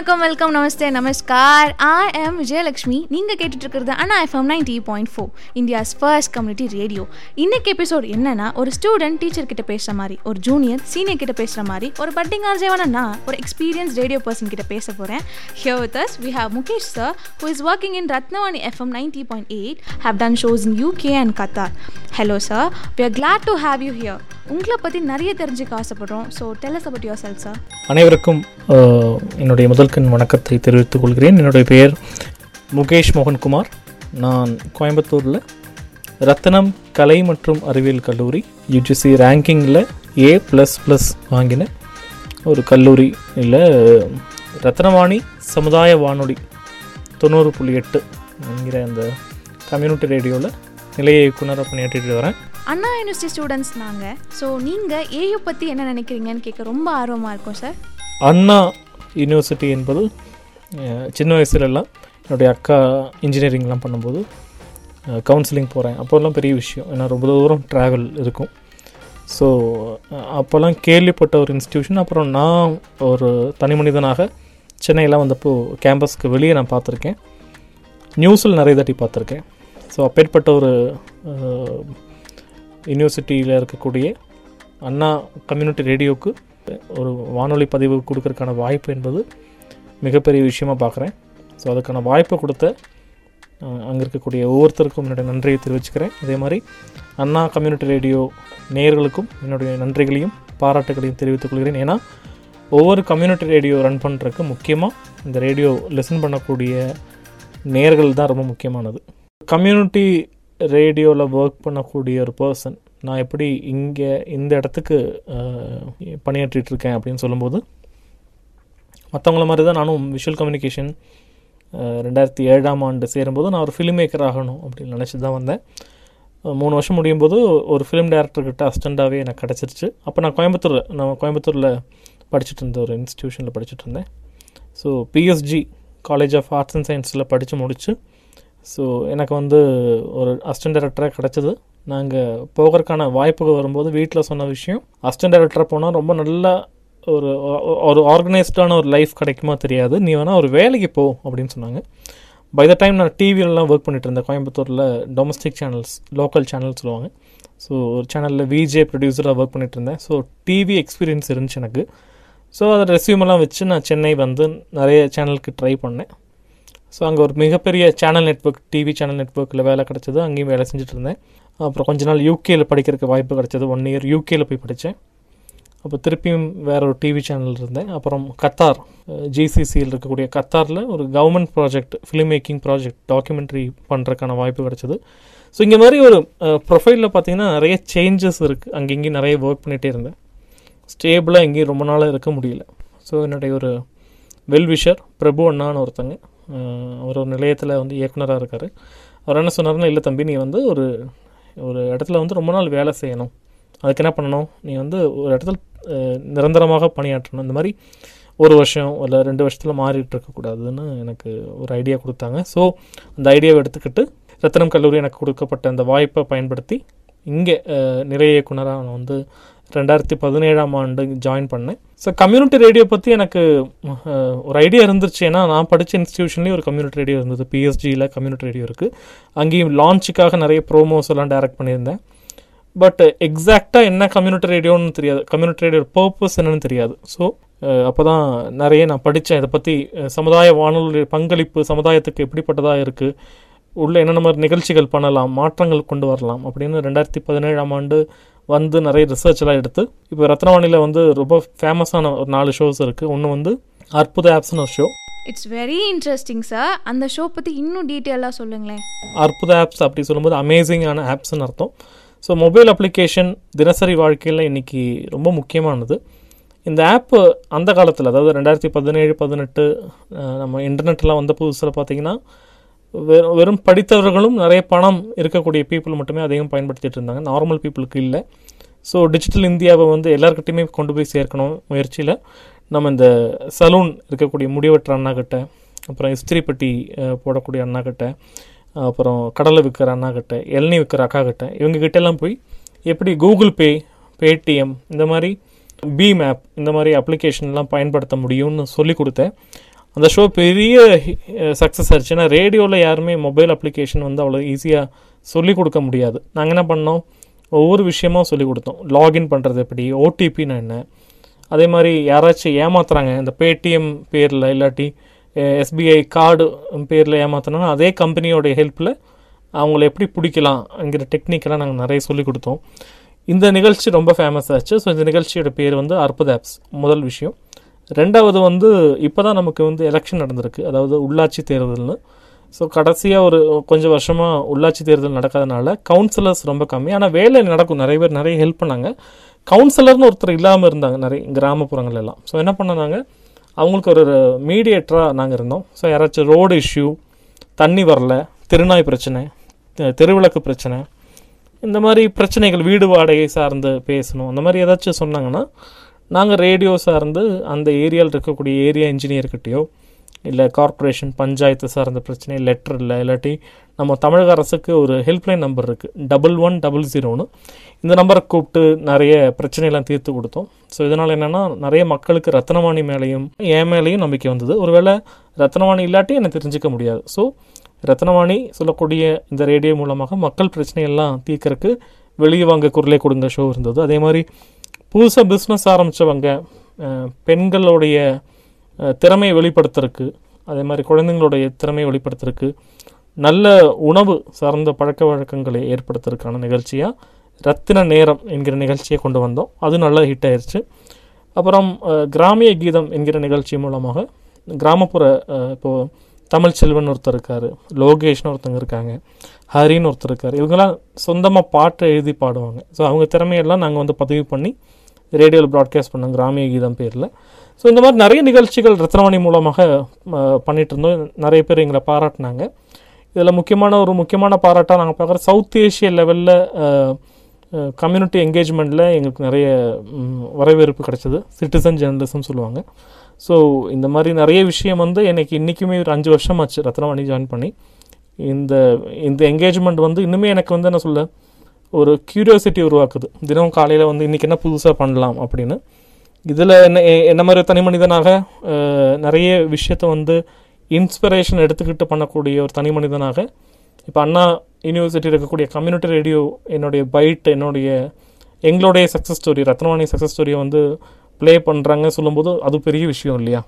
வணக்கம் welcome Namaste namaskar. I am Vijayalakshmi. நீங்கள் கேட்டுட்டு இருக்கிறது Anna FM ninety point four India's first community radio இன்னைக்கு எபிசோட் என்னன்னா ஒரு ஸ்டூடெண்ட் டீச்சர் கிட்ட பேசுகிற மாதிரி ஒரு ஜூனியர் சீனியர் கிட்ட பேசுகிற மாதிரி ஒரு பட்டிங் ஆர்ஜேவானா ஒரு எக்ஸ்பீரியன்ஸ் ரேடியோ பர்சன் கிட்ட பேச போகிறேன் here with us we have Mukesh sir who is working in Ratnavani FM ninety point eight have done shows in UK and Qatar hello sir we are glad to have you here உங்களை பற்றி நிறைய தெரிஞ்சுக்க ஆசைப்படுறோம். So tell us about your self sir அனைவருக்கும் என்னுடைய முதல் முதல்கண் வணக்கத்தை தெரிவித்துக் கொள்கிறேன். என்னுடைய பெயர் முகேஷ் மோகன்குமார். நான் கோயம்புத்தூரில் ரத்தனம் கலை மற்றும் அறிவியல் கல்லூரி யூஜிசி ரேங்கிங்கில் ஏ ப்ளஸ் ப்ளஸ் வாங்கின ஒரு கல்லூரி இல்லை ரத்னவாணி சமுதாய வானொலி தொண்ணூறு புள்ளி எட்டு என்கிற அந்த கம்யூனிட்டி ரேடியோவில் நிலைய இயக்குனராக பணியாற்றிட்டு வரேன். அண்ணா யூனிவர்சிட்டி ஸ்டூடெண்ட்ஸ் நாங்கள் ஸோ நீங்கள் ஏயு பற்றி என்ன நினைக்கிறீங்கன்னு கேட்க ரொம்ப ஆர்வமாக இருக்கும் சார் அண்ணா யூனிவர்சிட்டி என்பது சின்ன வயசுலலாம் என்னுடைய அக்கா இன்ஜினியரிங்லாம் பண்ணும்போது கவுன்சிலிங் போகிறேன் அப்போல்லாம் பெரிய விஷயம். ஏன்னா ரொம்ப தூரம் ட்ராவல் இருக்கும். ஸோ அப்போல்லாம் கேள்விப்பட்ட ஒரு இன்ஸ்டியூஷன் அப்புறம் நான் ஒரு தனி மனிதனாக சென்னையெல்லாம் வந்தப்போ கேம்பஸ்க்கு வெளியே நான் பார்த்துருக்கேன். நியூஸில் நிறைய தாட்டி பார்த்துருக்கேன். ஸோ அப்பேற்பட்ட ஒரு யூனிவர்சிட்டியில் இருக்கக்கூடிய அண்ணா கம்யூனிட்டி ரேடியோவுக்கு ஒரு வானொலி பதிவு கொடுக்கறதுக்கான வாய்ப்பு என்பது மிகப்பெரிய விஷயமா பார்க்குறேன். ஸோ அதுக்கான வாய்ப்பை கொடுத்த அங்கே இருக்கக்கூடிய ஒவ்வொருத்தருக்கும் என்னுடைய நன்றியை தெரிவிச்சுக்கிறேன். இதே மாதிரி அண்ணா கம்யூனிட்டி ரேடியோ நேயர்களுக்கும் என்னுடைய நன்றிகளையும் பாராட்டுகளையும் தெரிவித்துக் கொள்கிறேன். ஏன்னா ஒவ்வொரு கம்யூனிட்டி ரேடியோ ரன் பண்ணுறதுக்கு முக்கியமாக இந்த ரேடியோ லெசன் பண்ணக்கூடிய நேர்கள் தான் ரொம்ப முக்கியமானது. கம்யூனிட்டி ரேடியோவில் ஒர்க் பண்ணக்கூடிய ஒரு பர்சன் நான் எப்படி இங்கே இந்த இடத்துக்கு பணியாற்றிட்டு இருக்கேன் அப்படின்னு சொல்லும்போது மற்றவங்கள மாதிரி தான் நானும் விஷுவல் கம்யூனிகேஷன் ரெண்டாயிரத்தி ஏழாம் ஆண்டு சேரும்போது நான் ஒரு ஃபிலிம் மேக்கர் ஆகணும் அப்படின்னு நினச்சி தான் வந்தேன். மூணு வருஷம் முடியும் போது ஒரு ஃபிலிம் டேரக்டர்கிட்ட அசிஸ்டண்ட்டாகவே எனக்கு கிடச்சிருச்சு. அப்போ நான் கோயம்புத்தூர் நான் கோயம்புத்தூரில் படிச்சுட்டு இருந்த ஒரு இன்ஸ்டியூஷனில் படிச்சுட்டு இருந்தேன். So PSG college of arts and சயின்ஸில் படித்து முடிச்சு ஸோ எனக்கு வந்து ஒரு அசிஸ்டன்ட் டைரக்டராக கிடச்சிது. நாங்கள் போகிறதுக்கான வாய்ப்புகள் வரும்போது வீட்டில் சொன்ன விஷயம் அசிஸ்டன்ட் டைரக்டராக போனால் ரொம்ப நல்லா ஒரு ஒரு ஆர்கனைஸ்டான ஒரு லைஃப் கிடைக்குமா தெரியாது. நீ வேணால் ஒரு வேலைக்கு போ அப்படின்னு சொன்னாங்க. பை த டைம் நான் டிவிலலாம் ஒர்க் பண்ணிகிட்டு இருந்தேன் கோயம்புத்தூரில் டொமஸ்டிக் சேனல்ஸ் லோக்கல் சேனல் சொல்லுவாங்க. ஸோ ஒரு சேனலில் விஜே ப்ரொடியூசராக ஒர்க் பண்ணிட்டு இருந்தேன். ஸோ டிவி எக்ஸ்பீரியன்ஸ் இருந்துச்சு எனக்கு. ஸோ அதை ரெஸ்யூமெல்லாம் வச்சு நான் சென்னை வந்து நிறைய சேனலுக்கு ட்ரை பண்ணேன். ஸோ அங்கே ஒரு மிகப்பெரிய சேனல் நெட்வொர்க் டிவி சேனல் நெட்வொர்க்கில் வேலை கிடச்சிது. அங்கேயும் வேலை செஞ்சுட்டு இருந்தேன். அப்புறம் கொஞ்ச நாள் யூகேயில் படிக்கிறதுக்கு வாய்ப்பு கிடச்சிது. ஒன் இயர் யூகேயில் போய் படித்தேன் அப்போ திருப்பியும் வேற ஒரு டிவி சேனல் இருந்தேன். அப்புறம் கத்தார் ஜிசிசியில் இருக்கக்கூடிய கத்தாரில் ஒரு government project film making project documentary பண்ணுறதுக்கான வாய்ப்பு கிடச்சிது. ஸோ இங்கே மாதிரி ஒரு ப்ரொஃபைலில் பார்த்தீங்கன்னா நிறைய சேஞ்சஸ் இருக்குது அங்கே இங்கேயும் நிறைய ஒர்க் பண்ணிகிட்டே இருந்தேன். ஸ்டேபிளாக எங்கேயும் ரொம்ப நாளாக இருக்க முடியல. ஸோ என்னுடைய ஒரு வெல்விஷர் பிரபு அண்ணான்னு ஒருத்தங்க. அவர் ஒரு நிலையத்தில் வந்து இயக்குனராக இருக்கார். அவர் என்ன சொன்னார்னா இல்லை தம்பி நீ வந்து ஒரு ஒரு இடத்துல வந்து ரொம்ப நாள் வேலை செய்யணும். அதுக்கு என்ன பண்ணணும்? நீ வந்து ஒரு இடத்துல நிரந்தரமாக பணியாற்றணும். இந்த மாதிரி ஒரு வருஷம் இல்லை ரெண்டு வருஷத்தில் மாறிட்டு இருக்கக்கூடாதுன்னு எனக்கு ஒரு ஐடியா கொடுத்தாங்க. ஸோ அந்த ஐடியாவை எடுத்துக்கிட்டு ரத்தனம் கல்லூரி எனக்கு கொடுக்கப்பட்ட அந்த வாய்ப்பை பயன்படுத்தி இங்கே நிறைய இயக்குனராக நான் வந்து ரெண்டாயிரத்தி பதினேழாம் ஆண்டு ஜாயின் பண்ணேன். ஸோ கம்யூனிட்டி ரேடியோ பற்றி எனக்கு ஒரு ஐடியா இருந்துச்சு. ஏன்னா நான் படித்த இன்ஸ்டியூஷன்லேயும் ஒரு கம்யூனிட்டி ரேடியோ இருந்தது. பிஎஸ்ஜியில் கம்யூனிட்டி ரேடியோ இருக்குது அங்கேயும் லான்ச்சுக்காக நிறைய ப்ரோமோஸ் எல்லாம் டைரக்ட் பண்ணியிருந்தேன். பட் எக்ஸாக்டாக என்ன கம்யூனிட்டி ரேடியோன்னு தெரியாது. கம்யூனிட்டி ரேடியோ பர்பஸ் என்னன்னு தெரியாது. ஸோ அப்போ தான் நிறைய நான் படித்தேன் இதை பற்றி சமுதாய வானொலி பங்களிப்பு சமுதாயத்துக்கு எப்படிப்பட்டதாக இருக்குது உள்ள என்னென்ன மாதிரி நிகழ்ச்சிகள் பண்ணலாம் மாற்றங்கள் கொண்டு வரலாம் அப்படின்னு ரெண்டாயிரத்தி பதினேழாம் ஆண்டு வந்து நிறைய ரிசர்ச் எல்லாம் எடுத்து இப்போ ரத்னவாணியில் வந்து ரொம்ப ஃபேமஸான ஒரு நாலு ஷோஸ் இருக்குது ஒன்று வந்து அற்புத ஆப்ஸ்னு ஒரு show it's very interesting sir அந்த ஷோ பற்றி இன்னும் டீட்டெயிலாக சொல்லுங்களேன். அற்புத ஆப்ஸ் அப்படி சொல்லும்போது அமேசிங்கான ஆப்ஸ்னு அர்த்தம். ஸோ மொபைல் அப்ளிகேஷன் தினசரி வாழ்க்கையில் இன்னைக்கு ரொம்ப முக்கியமானது. இந்த ஆப்பு அந்த காலத்தில் அதாவது ரெண்டாயிரத்தி பதினேழு பதினெட்டு நம்ம இன்டர்நெட்லாம் வந்த புதுசில் பார்த்தீங்கன்னா வெறும் வெறும் படித்தவர்களும் நிறைய பணம் இருக்கக்கூடிய பீப்புள் மட்டுமே அதையும் பயன்படுத்திட்டு இருந்தாங்க. நார்மல் பீப்புளுக்கு இல்லை. ஸோ டிஜிட்டல் இந்தியாவை வந்து எல்லாருக்கிட்டையுமே கொண்டு போய் சேர்க்கணும் முயற்சியில். நம்ம இந்த சலூன் இருக்கக்கூடிய முடிவெட்டுற அண்ணாக்கிட்ட அப்புறம் இஸ்திரிப்பட்டி போடக்கூடிய அண்ணாக்கிட்ட அப்புறம் கடலை விற்கிற அண்ணாக்கிட்ட இளநீ விற்கிற அக்கா கிட்ட எல்லாம் போய் எப்படி கூகுள் பே பேடிஎம் இந்த மாதிரி பீம் ஆப் இந்த மாதிரி அப்ளிகேஷன்லாம் பயன்படுத்த முடியும்னு சொல்லி கொடுத்தேன். அந்த ஷோ பெரிய சக்ஸஸ் ஆச்சு ஏன்னா ரேடியோவில் யாருமே மொபைல் அப்ளிகேஷன் வந்து அவ்வளோ ஈஸியாக சொல்லிக் கொடுக்க முடியாது. நாங்கள் என்ன பண்ணோம்? ஒவ்வொரு விஷயமும் சொல்லிக் கொடுத்தோம். லாகின் பண்ணுறது எப்படி? ஓடிபின்னு என்ன? அதே மாதிரி யாராச்சும் ஏமாத்துறாங்க இந்த பேடிஎம் பேரில் இல்லாட்டி எஸ்பிஐ கார்டு பேரில் ஏமாத்தினா அதே கம்பெனியோடைய ஹெல்ப்பில் அவங்கள எப்படி பிடிக்கலாம்ங்கிற டெக்னிக்கெல்லாம் நாங்கள் நிறைய சொல்லிக் கொடுத்தோம். இந்த நிகழ்ச்சி ரொம்ப ஃபேமஸ் ஆச்சு. ஸோ இந்த நிகழ்ச்சியோட பேர் வந்து அற்புத ஆப்ஸ் முதல் விஷயம். ரெண்டாவது வந்து இப்போ தான் நமக்கு வந்து எலெக்ஷன் நடந்திருக்கு. அதாவது உள்ளாட்சி தேர்தல்னு. ஸோ கடைசியாக ஒரு கொஞ்சம் வருஷமாக உள்ளாட்சி தேர்தல் நடக்காதனால கவுன்சிலர்ஸ் ரொம்ப கம்மி. ஆனால் வேலை நடக்கும். நிறைய பேர் நிறைய ஹெல்ப் பண்ணாங்க. கவுன்சிலர்னு ஒருத்தர் இல்லாமல் இருந்தாங்க. நிறைய கிராமப்புறங்கள் எல்லாம். ஸோ என்ன பண்ணாங்க? அவங்களுக்கு ஒரு மீடியேட்டராக நாங்கள் இருந்தோம். ஸோ யாராச்சும் ரோடு இஷ்யூ தண்ணி வரல திருநாய் பிரச்சனை தெ- தெருவிளக்கு பிரச்சனை இந்த மாதிரி பிரச்சனைகள் வீடு வாடகை சார்ந்து பேசணும். அந்த மாதிரி ஏதாச்சும் சொன்னாங்கன்னா நாங்கள் ரேடியோ சார்ந்து அந்த ஏரியாவில் இருக்கக்கூடிய ஏரியா இன்ஜினியர்கிட்டயோ இல்லை கார்ப்பரேஷன் பஞ்சாயத்து சார்ந்த பிரச்சனை லெட்டர் இல்லை இல்லாட்டி நம்ம தமிழக அரசுக்கு ஒரு ஹெல்ப்லைன் நம்பர் இருக்குது டபுள் ஒன் டபுள் ஜீரோன்னு இந்த நம்பரை கூப்பிட்டு நிறைய பிரச்சனையெல்லாம் தீர்த்து கொடுத்தோம். ஸோ இதனால் என்னென்னா நிறைய மக்களுக்கு ரத்னவாணி மேலேயும் என் மேலேயும் நம்பிக்கை வந்தது. ஒருவேளை ரத்னவாணி இல்லாட்டி என்னை தெரிஞ்சுக்க முடியாது. ஸோ ரத்னவாணி சொல்லக்கூடிய இந்த ரேடியோ மூலமாக மக்கள் பிரச்சனையெல்லாம் தீர்க்கறக்கு வெளியே வாங்க குரலே கொடுங்க ஷோ இருந்தது. அதே மாதிரி புதுசாக பிஸ்னஸ் ஆரம்பித்தவங்க பெண்களுடைய திறமையை வெளிப்படுத்துறதுக்கு அதே மாதிரி குழந்தைங்களுடைய திறமையை வெளிப்படுத்துறதுக்கு நல்ல உணவு சார்ந்த பழக்க வழக்கங்களை ஏற்படுத்துறதுக்கான நிகழ்ச்சியாக ரத்தின நேரம் என்கிற நிகழ்ச்சியை கொண்டு வந்தோம். அது நல்லா ஹிட் ஆயிடுச்சு அப்புறம் கிராமிய கீதம் என்கிற நிகழ்ச்சி மூலமாக கிராமப்புற இப்போது இப்போ தமிழ் செல்வன் ஒருத்தர் இருக்கார் லோகேஷ்னு ஒருத்தங்க இருக்காங்க ஹரின்னு ஒருத்தர் இருக்கார். இவங்கெல்லாம் சொந்தமாக பாட்டு எழுதி பாடுவாங்க. ஸோ அவங்க திறமையெல்லாம் நாங்கள் வந்து பதிவு பண்ணி ரேடியோவில் ப்ராட்காஸ்ட் பண்ணோம் கிராமிய கீதம் பேரில். ஸோ இந்த மாதிரி நிறைய நிகழ்ச்சிகள் ரத்னவாணி மூலமாக பண்ணிகிட்டு இருந்தோம் நிறைய பேர் எங்களை பாராட்டினாங்க. இதில் முக்கியமான ஒரு முக்கியமான பாராட்டாக நாங்கள் பார்க்குற சவுத் ஏஷிய லெவலில் கம்யூனிட்டி என்கேஜ்மெண்ட்டில் எங்களுக்கு நிறைய வரவேற்பு கிடச்சிது. சிட்டிசன் ஜேர்னலிசம் சொல்லுவாங்க. ஸோ இந்த மாதிரி நிறைய விஷயம் வந்து எனக்கு இன்றைக்குமே ஒரு அஞ்சு வருஷம் ஆச்சு ரத்னவாணி ஜாயின் பண்ணி. இந்த இந்த என்கேஜ்மெண்ட் வந்து இன்னுமே எனக்கு வந்து என்ன சொல்ல ஒரு க்யூரியாசிட்டி உருவாக்குது. தினமும் காலையில் வந்து இன்றைக்கி என்ன புதுசாக பண்ணலாம் அப்படின்னு. இதில் என்ன எ- என்ன மாதிரி தனி மனிதனாக நிறைய விஷயத்தை வந்து இன்ஸ்பிரேஷன் எடுத்துக்கிட்டு பண்ணக்கூடிய ஒரு தனி மனிதனாக இப்போ அண்ணா யூனிவர்சிட்டியில் இருக்கக்கூடிய கம்யூனிட்டி ரேடியோ என்னுடைய பைட் என்னுடைய எங்களுடைய சக்ஸஸ் ஸ்டோரி ரத்னவாணி சக்ஸஸ் ஸ்டோரியை வந்து ப்ளே பண்ணுறாங்க சொல்லும்போது அது பெரிய விஷயம் இல்லையா?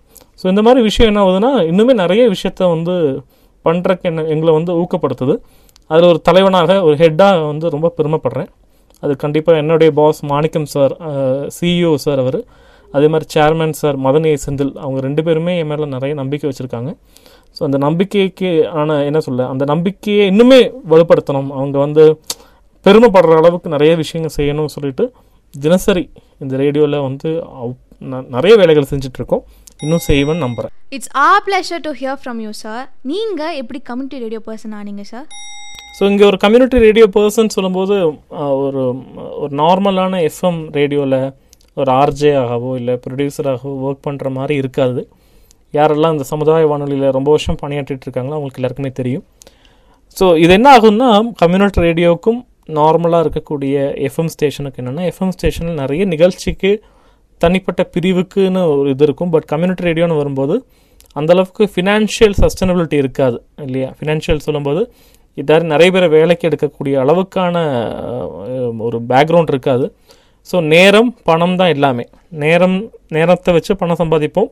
ஸோ இந்த மாதிரி விஷயம் என்ன ஆகுதுன்னா இன்னுமே நிறைய விஷயத்த வந்து பண்ணுறக்கு என்ன எங்களை வந்து ஊக்கப்படுத்துது. அதில் ஒரு தலைவனாக ஒரு ஹெட்டாக வந்து ரொம்ப பெருமைப்படுறேன். அது கண்டிப்பாக என்னுடைய boss Manickam sir CEO sir அவர். அதே மாதிரி chairman sir Madan A Senthil அவங்க ரெண்டு பேருமே என் மேலே நிறைய நம்பிக்கை வச்சுருக்காங்க. ஸோ அந்த நம்பிக்கைக்கு ஆன என்ன சொல்ல அந்த நம்பிக்கையை இன்னுமே வலுப்படுத்தணும். அவங்க வந்து பெருமைப்படுற அளவுக்கு நிறைய விஷயங்கள் செய்யணும்னு சொல்லிட்டு தினசரி இந்த ரேடியோவில் வந்து நிறைய வேலைகள் செஞ்சிட்ருக்கோம். இன்னும் செய்வேன் நம்புகிறேன் it's a pleasure to hear from you sir நீங்கள் எப்படி கம்யூனிட்டி ரேடியோ பர்சன் ஆனீங்க சார் ஸோ இங்கே ஒரு கம்யூனிட்டி ரேடியோ பர்சன் சொல்லும்போது ஒரு ஒரு நார்மலான எஃப்எம் ரேடியோவில் ஒரு ஆர்ஜே ஆகவோ இல்லை ப்ரொடியூசராகவோ ஒர்க் பண்ணுற மாதிரி இருக்காது. யாரெல்லாம் இந்த சமுதாய வானொலியில் ரொம்ப வருஷம் பணியாற்றிட்டு இருக்காங்களோ அவங்களுக்கு எல்லாருக்குமே தெரியும். ஸோ இது என்ன ஆகும்னா கம்யூனிட்டி ரேடியோவுக்கும் நார்மலாக இருக்கக்கூடிய எஃப்எம் ஸ்டேஷனுக்கு என்னென்னா எஃப்எம் ஸ்டேஷனில் நிறைய நிகழ்ச்சிக்கு தனிப்பட்ட பிரிவுக்குன்னு ஒரு இது இருக்கும். பட் கம்யூனிட்டி ரேடியோன்னு வரும்போது அந்தளவுக்கு ஃபினான்ஷியல் சஸ்டைனபிலிட்டி இருக்காது இல்லையா? ஃபினான்ஷியல் சொல்லும்போது இதாரி நிறைய பேரை வேலைக்கு எடுக்கக்கூடிய அளவுக்கான ஒரு பேக்ரவுண்ட் இருக்காது. ஸோ நேரம் பணம் தான் எல்லாமே. நேரம் நேரத்தை வச்சு பணம் சம்பாதிப்போம்.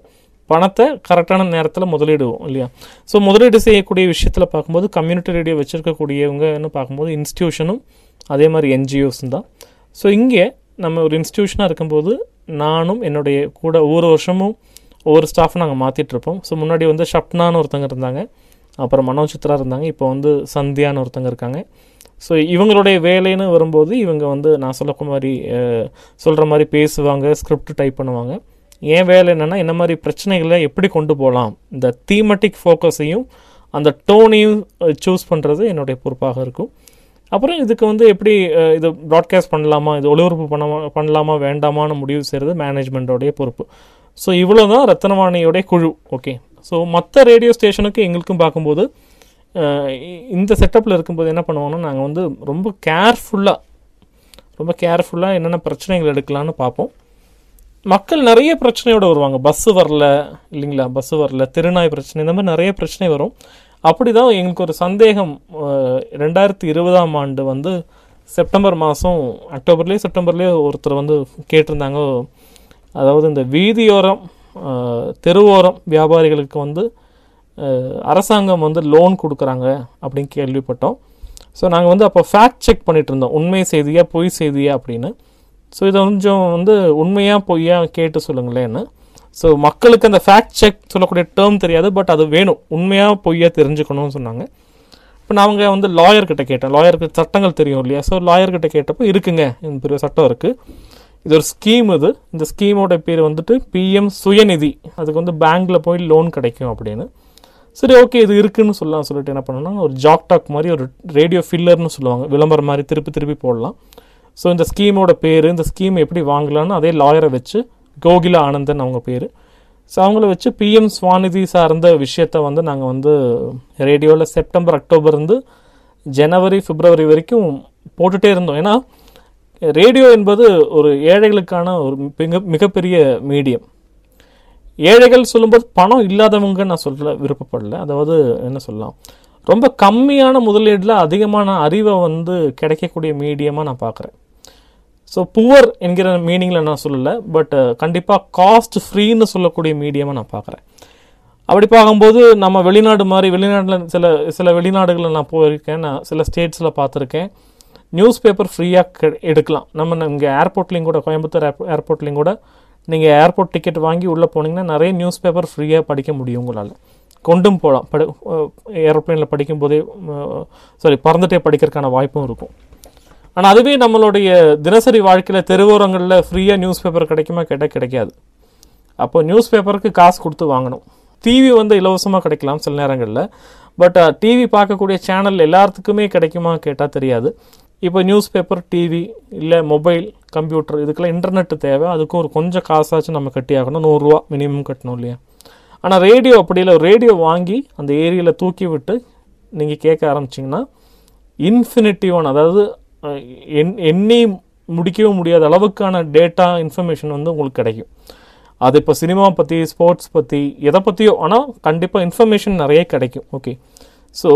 பணத்தை கரெக்டான நேரத்தில் முதலீடுவோம் இல்லையா? ஸோ முதலீடு செய்யக்கூடிய விஷயத்தில் பார்க்கும்போது கம்யூனிட்டி ரேடியோ வச்சுருக்கக்கூடியவங்கன்னு பார்க்கும்போது இன்ஸ்டியூஷனும் அதே மாதிரி என்ஜிஓஸும் தான். ஸோ இங்கே நம்ம ஒரு இன்ஸ்டியூஷனாக இருக்கும்போது நானும் என்னுடைய கூட ஒவ்வொரு வருஷமும் ஒவ்வொரு ஸ்டாஃப் நாங்கள் மாற்றிட்டு இருப்போம். ஸோ முன்னாடி வந்து ஷப்னான்னு ஒருத்தங்க இருந்தாங்க. அப்புறம் மனோ சித்ரா இருந்தாங்க. இப்போ வந்து சந்தியான்னு ஒருத்தங்க இருக்காங்க. ஸோ இவங்களுடைய வேலைன்னு வரும்போது இவங்க வந்து நான் சொல்ல மாதிரி சொல்கிற மாதிரி பேசுவாங்க ஸ்கிரிப்ட் டைப் பண்ணுவாங்க. என் வேலை என்னென்னா என்ன மாதிரி பிரச்சனைகளை எப்படி கொண்டு போகலாம்? இந்த தீமெட்டிக் ஃபோக்கஸையும் அந்த டோனையும் சூஸ் பண்ணுறது என்னுடைய பொறுப்பாக இருக்கும். அப்புறம் இதுக்கு வந்து எப்படி இது ப்ராட்காஸ்ட் பண்ணலாமா? இது ஒளிபரப்பு பண்ண பண்ணலாமா? வேண்டாமான்னு முடிவு செய்கிறது மேனேஜ்மெண்ட்டோடைய பொறுப்பு. ஸோ இவ்வளோ தான் ரத்னவாணியுடைய குழு. ஓகே ஸோ மற்ற ரேடியோ ஸ்டேஷனுக்கு எங்களுக்கும் பார்க்கும்போது இந்த செட்டப்பில் இருக்கும்போது என்ன பண்ணுவோம்னா நாங்கள் வந்து ரொம்ப கேர்ஃபுல்லாக ரொம்ப கேர்ஃபுல்லாக என்னென்ன பிரச்சனைகள் எடுக்கலாம்னு பார்ப்போம். மக்கள் நிறைய பிரச்சனையோடு வருவாங்க. பஸ்ஸு வரல இல்லைங்களா? பஸ்ஸு வரல திருநாய் பிரச்சனை இந்த மாதிரி நிறைய பிரச்சனை வரும். அப்படி தான் எங்களுக்கு ஒரு சந்தேகம். ரெண்டாயிரத்தி இருபதாம் ஆண்டு வந்து செப்டம்பர் மாதம் அக்டோபர்லேயே செப்டம்பர்லேயே ஒருத்தர் வந்து கேட்டிருந்தாங்க. அதாவது இந்த வீதியோரம் தெருவோரம் வியாபாரிகளுக்கு வந்து அரசாங்கம் வந்து லோன் கொடுக்குறாங்க அப்படின்னு கேள்விப்பட்டோம். ஸோ நாங்கள் வந்து அப்போ ஃபேக்ட் செக் பண்ணிட்டு இருந்தோம். உண்மை செய்தியா பொய் செய்தியா அப்படின்னு. ஸோ இதை கொஞ்சம் வந்து உண்மையாக பொய்யா கேட்டு சொல்லுங்களேன்னு. ஸோ மக்களுக்கு அந்த ஃபேக்ட் செக் சொல்லக்கூடிய டேர்ம் தெரியாது பட் அது வேணும். உண்மையாக பொய்யா தெரிஞ்சுக்கணும்னு சொன்னாங்க. இப்போ நான் அவங்க வந்து லாயர்கிட்ட கேட்டேன். லாயருக்கு சட்டங்கள் தெரியும் இல்லையா? ஸோ லாயர்கிட்ட கேட்டப்போ இருக்குங்க. இந்த பெரிய சட்டம் இருக்குது இது ஒரு ஸ்கீம் இது. இந்த ஸ்கீமோட பேர் வந்துட்டு பிஎம் சுயநிதி. அதுக்கு வந்து பேங்க்கில் போய் லோன் கிடைக்கும் அப்படின்னு. சரி ஓகே இது இருக்குன்னு சொல்லலாம் சொல்லிட்டு என்ன பண்ணணும்னா ஒரு ஜாக் டாக் மாதிரி ஒரு ரேடியோ ஃபில்லர்னு சொல்லுவாங்க. விளம்பரம் மாதிரி திருப்பி திருப்பி போடலாம். ஸோ இந்த ஸ்கீமோட பேர் இந்த ஸ்கீம் எப்படி வாங்கலாம்னு அதே லாயரை வச்சு கோகிலா ஆனந்தன் அவங்க பேர். ஸோ அவங்கள வச்சு பிஎம் ஸ்வாநிதி சார்ந்த விஷயத்த வந்து நாங்கள் வந்து ரேடியோவில் செப்டம்பர் அக்டோபர் இருந்து ஜனவரி பிப்ரவரி வரைக்கும் போட்டுட்டே இருந்தோம். ஏன்னா ரேடியோ என்பது ஒரு ஏழைகளுக்கான ஒரு மிக மிகப்பெரிய மீடியம். ஏழைகள் சொல்லும்போது பணம் இல்லாதவங்க நான் சொல்ல விருப்பப்படல. அதாவது என்ன சொல்லலாம்? ரொம்ப கம்மியான முதலீட்டில் அதிகமான அறிவை வந்து கிடைக்கக்கூடிய மீடியமாக நான் பார்க்குறேன். ஸோ புவர் என்கிற மீனிங்கில் நான் சொல்லலை பட் கண்டிப்பாக காஸ்ட் ஃப்ரீன்னு சொல்லக்கூடிய மீடியமாக நான் பார்க்குறேன். அப்படி பார்க்கும்போது நம்ம வெளிநாடு மாதிரி வெளிநாட்டில் சில சில வெளிநாடுகளில் நான் போயிருக்கேன். நான் சில ஸ்டேட்ஸில் பார்த்துருக்கேன். நியூஸ் பேப்பர் ஃப்ரீயாக எடுக்கலாம். நம்ம இங்கே ஏர்போர்ட்லேயும் கூட கோயம்புத்தூர் ஏர்போர்ட்லேயும் கூட நீங்கள் ஏர்போர்ட் டிக்கெட் வாங்கி உள்ளே போனீங்கன்னா நிறைய நியூஸ் பேப்பர் ஃப்ரீயாக படிக்க முடியும் உங்களால். கொண்டும் போகலாம் படு ஏரோப்ளேனில் படிக்கும்போதே சாரி பறந்துட்டே படிக்கிறதுக்கான வாய்ப்பும் இருக்கும். ஆனால் அதுவே நம்மளுடைய தினசரி வாழ்க்கையில் தெருவோரங்களில் ஃப்ரீயாக நியூஸ் பேப்பர் கிடைக்குமா கேட்டால் கிடைக்காது. அப்போ நியூஸ் பேப்பருக்கு காசு கொடுத்து வாங்கணும். டிவி வந்து இலவசமாக கிடைக்கலாம் சில நேரங்களில். பட் டிவி பார்க்கக்கூடிய சேனல் எல்லாத்துக்குமே கிடைக்குமா கேட்டால் தெரியாது. இப்போ நியூஸ் பேப்பர் டிவி இல்லை மொபைல் கம்ப்யூட்டர் இதுக்கெல்லாம் இன்டர்நெட் தேவை. அதுக்கும் ஒரு கொஞ்சம் காசாச்சும் நம்ம கட்டி ஆகணும் நூறுரூவா மினிமம் கட்டணும் இல்லையா? ஆனால் ரேடியோ அப்படி இல்லை. ரேடியோ வாங்கி அந்த ஏரியாவில் தூக்கி விட்டு நீங்கள் கேட்க ஆரம்பிச்சிங்கன்னா இன்ஃபினிட்டிவான அதாவது என் எண் எண்ணி முடிக்கவே முடியாத அளவுக்கான டேட்டா இன்ஃபர்மேஷன் வந்து உங்களுக்கு கிடைக்கும். அது இப்போ சினிமா பற்றி ஸ்போர்ட்ஸ் பற்றி எதை பற்றியோ ஆனால் கண்டிப்பாக இன்ஃபர்மேஷன் நிறைய கிடைக்கும். ஓகே ஸோ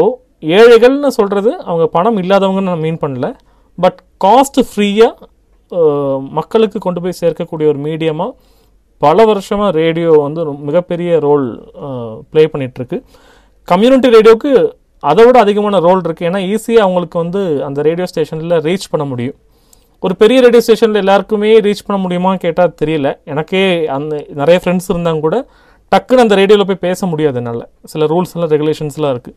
ஏழைகள்னு சொல்கிறது அவங்க பணம் இல்லாதவங்கன்னு நான் மீன் பண்ணல. பட் காஸ்ட் ஃப்ரீயாக மக்களுக்கு கொண்டு போய் சேர்க்கக்கூடிய ஒரு மீடியமாக பல வருஷமாக ரேடியோ வந்து மிகப்பெரிய ரோல் ப்ளே பண்ணிகிட்ருக்கு கம்யூனிட்டி ரேடியோவுக்கு அதை விட அதிகமான ரோல் இருக்குது ஏன்னா ஈஸியாக அவங்களுக்கு வந்து அந்த ரேடியோ ஸ்டேஷனில் ரீச் பண்ண முடியும். ஒரு பெரிய ரேடியோ ஸ்டேஷனில் எல்லாருக்குமே ரீச் பண்ண முடியுமான்னு கேட்டால் தெரியல. எனக்கே அந்த நிறைய ஃப்ரெண்ட்ஸ் இருந்தாங்க கூட டக்குன்னு அந்த ரேடியோவில் போய் பேச முடியாது என்னால். சில ரூல்ஸ் எல்லாம் ரெகுலேஷன்ஸ்லாம் இருக்குது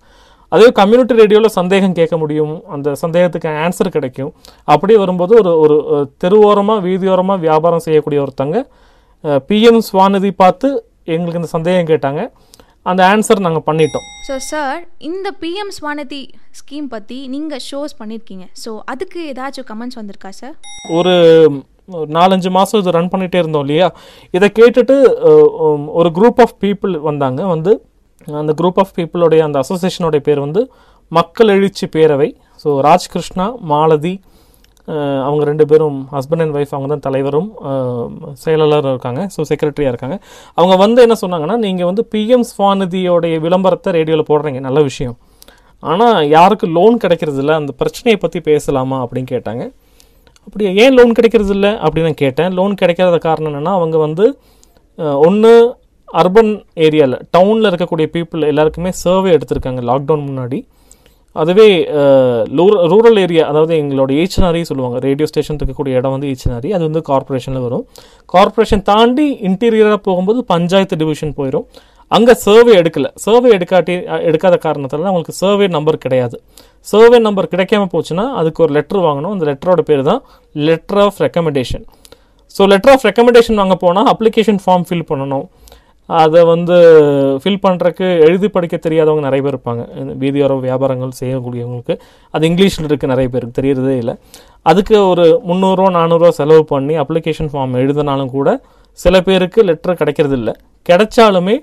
அதே கம்யூனிட்டி ரேடியோவில் சந்தேகம் கேட்க முடியும். அந்த சந்தேகத்துக்கு ஆன்சர் கிடைக்கும். அப்படியே வரும்போது ஒரு ஒரு தெருவோரமாக வீதியோரமாக வியாபாரம் செய்யக்கூடிய ஒருத்தங்க பிஎம் ஸ்வாநிதி பார்த்து எங்களுக்கு இந்த சந்தேகம் கேட்டாங்க. அந்த ஆன்சர் நாங்கள் பண்ணிட்டோம். ஸோ சார் இந்த பிஎம் ஸ்வானதி ஸ்கீம் பற்றி நீங்கள் ஷோஸ் பண்ணியிருக்கீங்க ஸோ அதுக்கு ஏதாச்சும் கமெண்ட்ஸ் வந்திருக்கா சார் ஒரு நாலஞ்சு மாதம் இது ரன் பண்ணிகிட்டே இருந்தோம் இல்லையா? இதை கேட்டுட்டு ஒரு குரூப் ஆஃப் பீப்புள் வந்தாங்க. வந்து அந்த குரூப் ஆஃப் பீப்புளுடைய அந்த அசோசியேஷனுடைய பேர் வந்து மக்கள் எழுச்சி பேரவை. ஸோ ராஜ்கிருஷ்ணா மாலதி அவங்க ரெண்டு பேரும் ஹஸ்பண்ட் அண்ட் ஒய்ஃப் அவங்க தான் தலைவரும் செயலாளரும் இருக்காங்க. ஸோ செக்ரட்டரியாக இருக்காங்க. அவங்க வந்து என்ன சொன்னாங்கன்னா நீங்கள் வந்து பிஎம் ஸ்வாநிதியோடைய விளம்பரத்தை ரேடியோவில் போடுறீங்க. நல்ல விஷயம். ஆனால் யாருக்கு லோன் கிடைக்கிறது இல்லை அந்த பிரச்சனையை பற்றி பேசலாமா அப்படின்னு கேட்டாங்க. அப்படி ஏன் லோன் கிடைக்கிறது இல்லை அப்படின்னு நான் கேட்டேன். லோன் கிடைக்காத காரணம் என்னென்னா அவங்க வந்து ஒன்று அர்பன் ஏரியாவில் டவுனில் இருக்கக்கூடிய பீப்புள் எல்லாருக்குமே சர்வே எடுத்திருக்காங்க லாக்டவுன் முன்னாடி. அதுவே ரூரல் ஏரியா அதாவது எங்களோட ஈச்சனாரி சொல்லுவாங்க ரேடியோ ஸ்டேஷன் இருக்கக்கூடிய இடம் வந்து ஈச்சனாரி அது வந்து கார்ப்பரேஷனில் வரும். கார்ப்பரேஷன் தாண்டி இன்டீரியராக போகும்போது பஞ்சாயத்து டிவிஷன் போயிடும் அங்கே சர்வே எடுக்கலை. சர்வே எடுக்காட்டி எடுக்காத காரணத்தில் அவங்களுக்கு சர்வே நம்பர் கிடையாது. சர்வே நம்பர் கிடைக்காம போச்சுன்னா அதுக்கு ஒரு லெட்ரு வாங்கணும். அந்த லெட்டரோட பேர் தான் letter of recommendation so letter of recommendation வாங்க போனால் அப்ளிகேஷன் ஃபார்ம் ஃபில் பண்ணணும். அதை வந்து ஃபில் பண்ணுறக்கு எழுதி படிக்க தெரியாதவங்க நிறைய பேர் இருப்பாங்க. இந்த வீதியோர வியாபாரங்கள் செய்யக்கூடியவங்களுக்கு. அது இங்கிலீஷில் இருக்குது நிறைய பேருக்கு தெரியறதே இல்லை. அதுக்கு ஒரு முந்நூறுரூவா நானூறுரூவா செலவு பண்ணி அப்ளிகேஷன் ஃபார்ம் எழுதினாலும் கூட சில பேருக்கு லெட்டர் கிடைக்கிறது இல்லை கிடைச்சாலுமே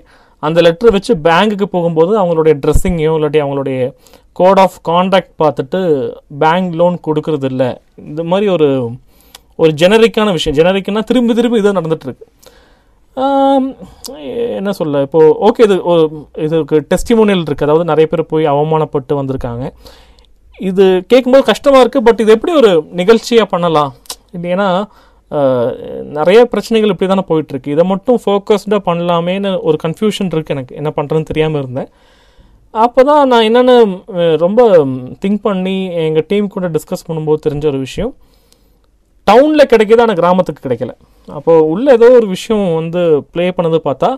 அந்த லெட்டர் வச்சு பேங்க்குக்கு போகும்போது அவங்களுடைய ட்ரெஸ்ஸிங்கையோ இல்லாட்டி அவங்களுடைய கோட் ஆஃப் கான்டாக்ட் பார்த்துட்டு பேங்க் லோன் கொடுக்கறது இல்லை இந்த மாதிரி ஒரு ஒரு ஜெனரிக்கான விஷயம். ஜெனரிக்னா திரும்பி திரும்பி இதாக நடந்துகிட்ருக்கு என்ன சொல்ல இப்போது ஓகே இது இதுக்கு டெஸ்டிமோனியல் இருக்குது அதாவது நிறைய பேர் போய் அவமானப்பட்டு வந்திருக்காங்க. இது கேட்கும்போது கஷ்டமாக இருக்குது பட் இது எப்படி ஒரு நிகழ்ச்சியாக பண்ணலாம்? இல்லைன்னா நிறைய பிரச்சனைகள் இப்படி தானே போயிட்டுருக்கு. இதை மட்டும் ஃபோக்கஸ்டாக பண்ணலாமேன்னு ஒரு கன்ஃபியூஷன் இருக்குது எனக்கு. என்ன பண்ணுறதுன்னு தெரியாமல் இருந்தேன். அப்போ தான் நான் என்னென்னு ரொம்ப திங்க் பண்ணி எங்கள் டீம் கூட டிஸ்கஸ் பண்ணும்போது தெரிஞ்ச ஒரு விஷயம். டவுனில் கிடைக்கிது ஆனால் கிராமத்துக்கு கிடைக்கல. அப்போது உள்ள ஏதோ ஒரு விஷயம் வந்து ப்ளே பண்ணது பார்த்தா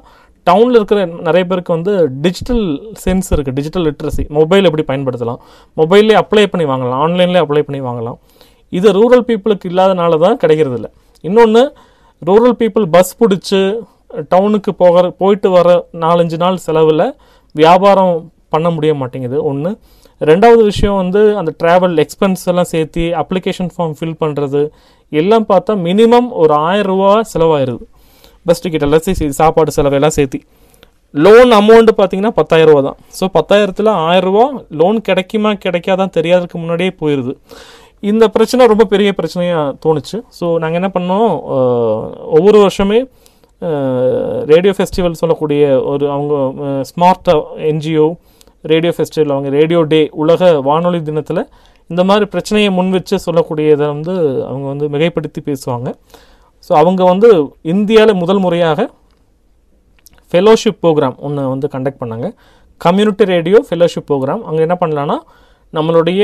டவுனில் இருக்கிற நிறைய பேருக்கு வந்து டிஜிட்டல் சென்ஸ் இருக்குது டிஜிட்டல் லிட்ரஸி மொபைல் எப்படி பயன்படுத்தலாம்? மொபைல்லே அப்ளை பண்ணி வாங்கலாம் ஆன்லைன்லேயே அப்ளை பண்ணி வாங்கலாம். இது ரூரல் பீப்புளுக்கு இல்லாதனால தான் கிடைக்கிறது இல்லை. இன்னொன்று ரூரல் பீப்புள் பஸ் பிடிச்சி டவுனுக்கு போகிற போயிட்டு வர நாலஞ்சு நாள் செலவில் வியாபாரம் பண்ண முடிய மாட்டேங்குது. ஒன்று ரெண்டாவது விஷயம் வந்து அந்த ட்ராவல் எக்ஸ்பென்ஸ் எல்லாம் சேர்த்து அப்ளிகேஷன் ஃபார்ம் ஃபில் பண்ணுறது எல்லாம் பார்த்தா மினிமம் ஒரு ஆயிரம் ரூபா செலவாயிருது. பஸ் டிக்கெட் எல்லாம் சேர்த்து சாப்பாடு செலவெல்லாம் சேர்த்து. லோன் அமௌண்ட்டு பார்த்தீங்கன்னா பத்தாயிரம் ரூபா தான். ஸோ பத்தாயிரத்தில் ஆயிரரூவா லோன் கிடைக்குமா கிடைக்காதான் தெரியாததுக்கு முன்னாடியே போயிடுது இந்த பிரச்சனை ரொம்ப பெரிய பிரச்சனையாக தோணுச்சு. ஸோ நாங்கள் என்ன பண்ணோம்? ஒவ்வொரு வருஷமே ரேடியோ ஃபெஸ்டிவல் சொல்லக்கூடிய ஒரு அவங்க ஸ்மார்ட் என்ஜிஓ ரேடியோ ஃபெஸ்டிவல் அவங்க ரேடியோ டே உலக வானொலி தினத்தில் இந்த மாதிரி பிரச்சனையை முன் வச்சு சொல்லக்கூடியதை வந்து அவங்க வந்து மிகைப்படுத்தி பேசுவாங்க. ஸோ அவங்க வந்து இந்தியாவில் முதல் முறையாக ஃபெலோஷிப் ப்ரோக்ராம் ஒன்று வந்து கண்டக்ட் பண்ணாங்க. கம்யூனிட்டி ரேடியோ ஃபெலோஷிப் ப்ரோக்ராம் அங்கே என்ன பண்ணலான்னா நம்மளுடைய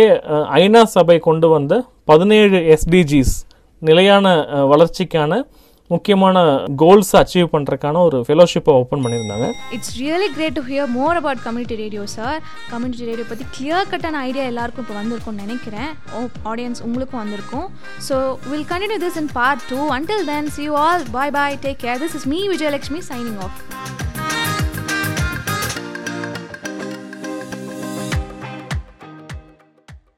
ஐநா சபை கொண்டு வந்த பதினேழு எஸ்டிஜிஸ் நிலையான வளர்ச்சிக்கான முக்கியமான கோல்ஸ் அச்சீவ் பண்ணுறதுக்கான ஒரு ஃபெலோஷிப்பை ஓப்பன் பண்ணியிருந்தாங்க. It's really great to hear more about community radio sir community radio பற்றி கிளியர் கட்டான ஐடியா எல்லாருக்கும் இப்போ வந்திருக்கும்னு நினைக்கிறேன். ஓ ஆடியன்ஸ் உங்களுக்கும் வந்திருக்கும். So will continue this in part two until then see you all bye bye take care this is me Vijayalakshmi signing off